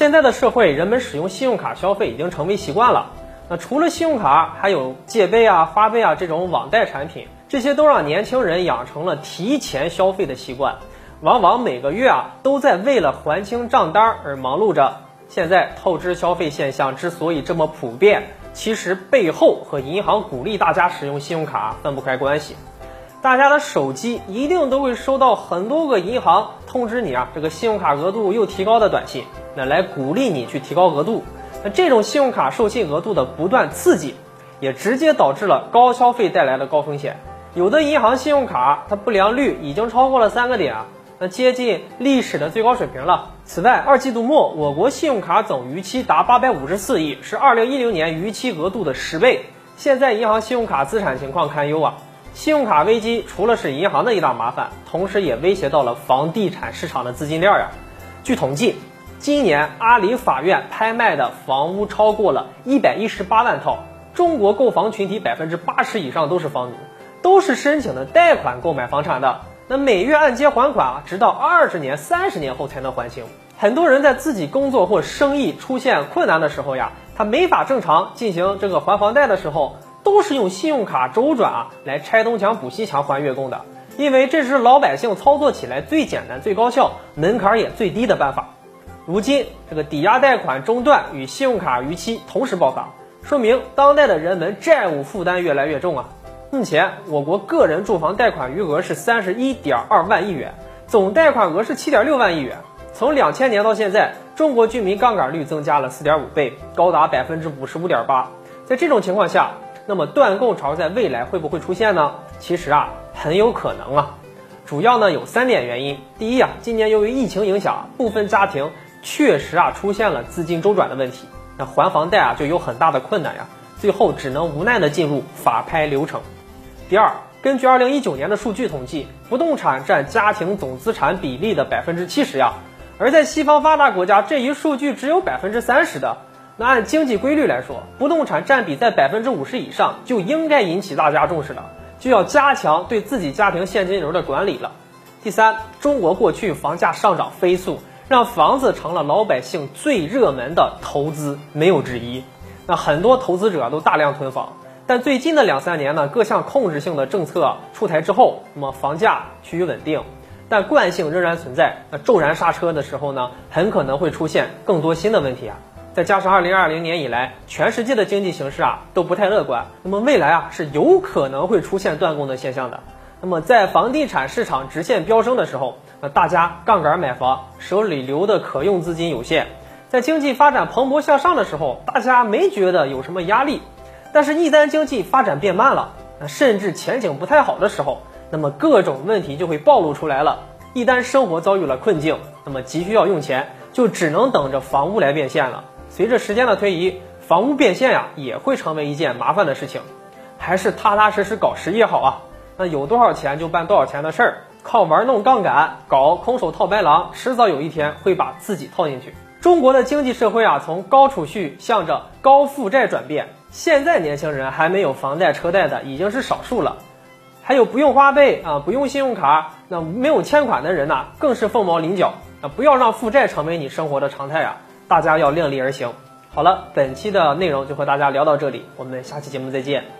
现在的社会，人们使用信用卡消费已经成为习惯了。那除了信用卡，还有借呗啊、花呗啊这种网贷产品，这些都让年轻人养成了提前消费的习惯，往往每个月啊都在为了还清账单而忙碌着。现在透支消费现象之所以这么普遍，其实背后和银行鼓励大家使用信用卡分不开关系。大家的手机一定都会收到很多个银行通知你啊，这个信用卡额度又提高的短信，那来鼓励你去提高额度。那这种信用卡授信额度的不断刺激，也直接导致了高消费带来的高风险。有的银行信用卡它不良率已经超过了三个点啊，那接近历史的最高水平了。此外，二季度末我国信用卡总逾期达八百五十四亿，是二零一零年逾期额度的十倍。现在银行信用卡资产情况堪忧啊，信用卡危机除了是银行的一大麻烦，同时也威胁到了房地产市场的资金链呀。据统计。今年阿里法院拍卖的房屋超过了一百一十八万套，中国购房群体百分之八十以上都是房奴，都是申请的贷款购买房产的。那每月按揭还款啊，直到二十年、三十年后才能还清。很多人在自己工作或生意出现困难的时候呀，他没法正常进行这个还房贷的时候，都是用信用卡周转啊来拆东墙补西墙还月供的，因为这是老百姓操作起来最简单、最高效、门槛也最低的办法。如今，这个抵押贷款中断与信用卡逾期同时爆发，说明当代的人们债务负担越来越重啊。目前，我国个人住房贷款余额是三十一点二万亿元，总贷款额是七点六万亿元。从两千年到现在，中国居民杠杆率增加了四点五倍，高达百分之五十五点八。在这种情况下，那么断供潮在未来会不会出现呢？其实啊，很有可能啊。主要呢有三点原因。第一啊，今年由于疫情影响，部分家庭。确实啊，出现了资金周转的问题，那还房贷啊就有很大的困难呀，最后只能无奈的进入法拍流程。第二，根据二零一九年的数据统计，不动产占家庭总资产比例的百分之七十呀，而在西方发达国家，这一数据只有百分之三十的。那按经济规律来说，不动产占比在百分之五十以上就应该引起大家重视了，就要加强对自己家庭现金流的管理了。第三，中国过去房价上涨飞速。让房子成了老百姓最热门的投资，没有之一。那很多投资者都大量囤房，但最近的两三年呢，各项控制性的政策出台之后，那么房价趋于稳定，但惯性仍然存在。那骤然刹车的时候呢，很可能会出现更多新的问题啊。再加上二零二零年以来，全世界的经济形势啊都不太乐观，那么未来啊是有可能会出现断供的现象的。那么在房地产市场直线飙升的时候，那大家杠杆买房，手里留的可用资金有限；在经济发展蓬勃向上的时候，大家没觉得有什么压力。但是，一旦经济发展变慢了，甚至前景不太好的时候，那么各种问题就会暴露出来了。一旦生活遭遇了困境，那么急需要用钱，就只能等着房屋来变现了。随着时间的推移，房屋变现呀，也会成为一件麻烦的事情。还是踏踏实实搞实业好啊！那有多少钱就办多少钱的事儿。靠玩弄杠杆，搞空手套白狼，迟早有一天会把自己套进去。中国的经济社会啊，从高储蓄向着高负债转变。现在年轻人还没有房贷车贷的已经是少数了，还有不用花呗啊，不用信用卡，那没有欠款的人呢，更是凤毛麟角啊！不要让负债成为你生活的常态啊！大家要量力而行。好了，本期的内容就和大家聊到这里，我们下期节目再见。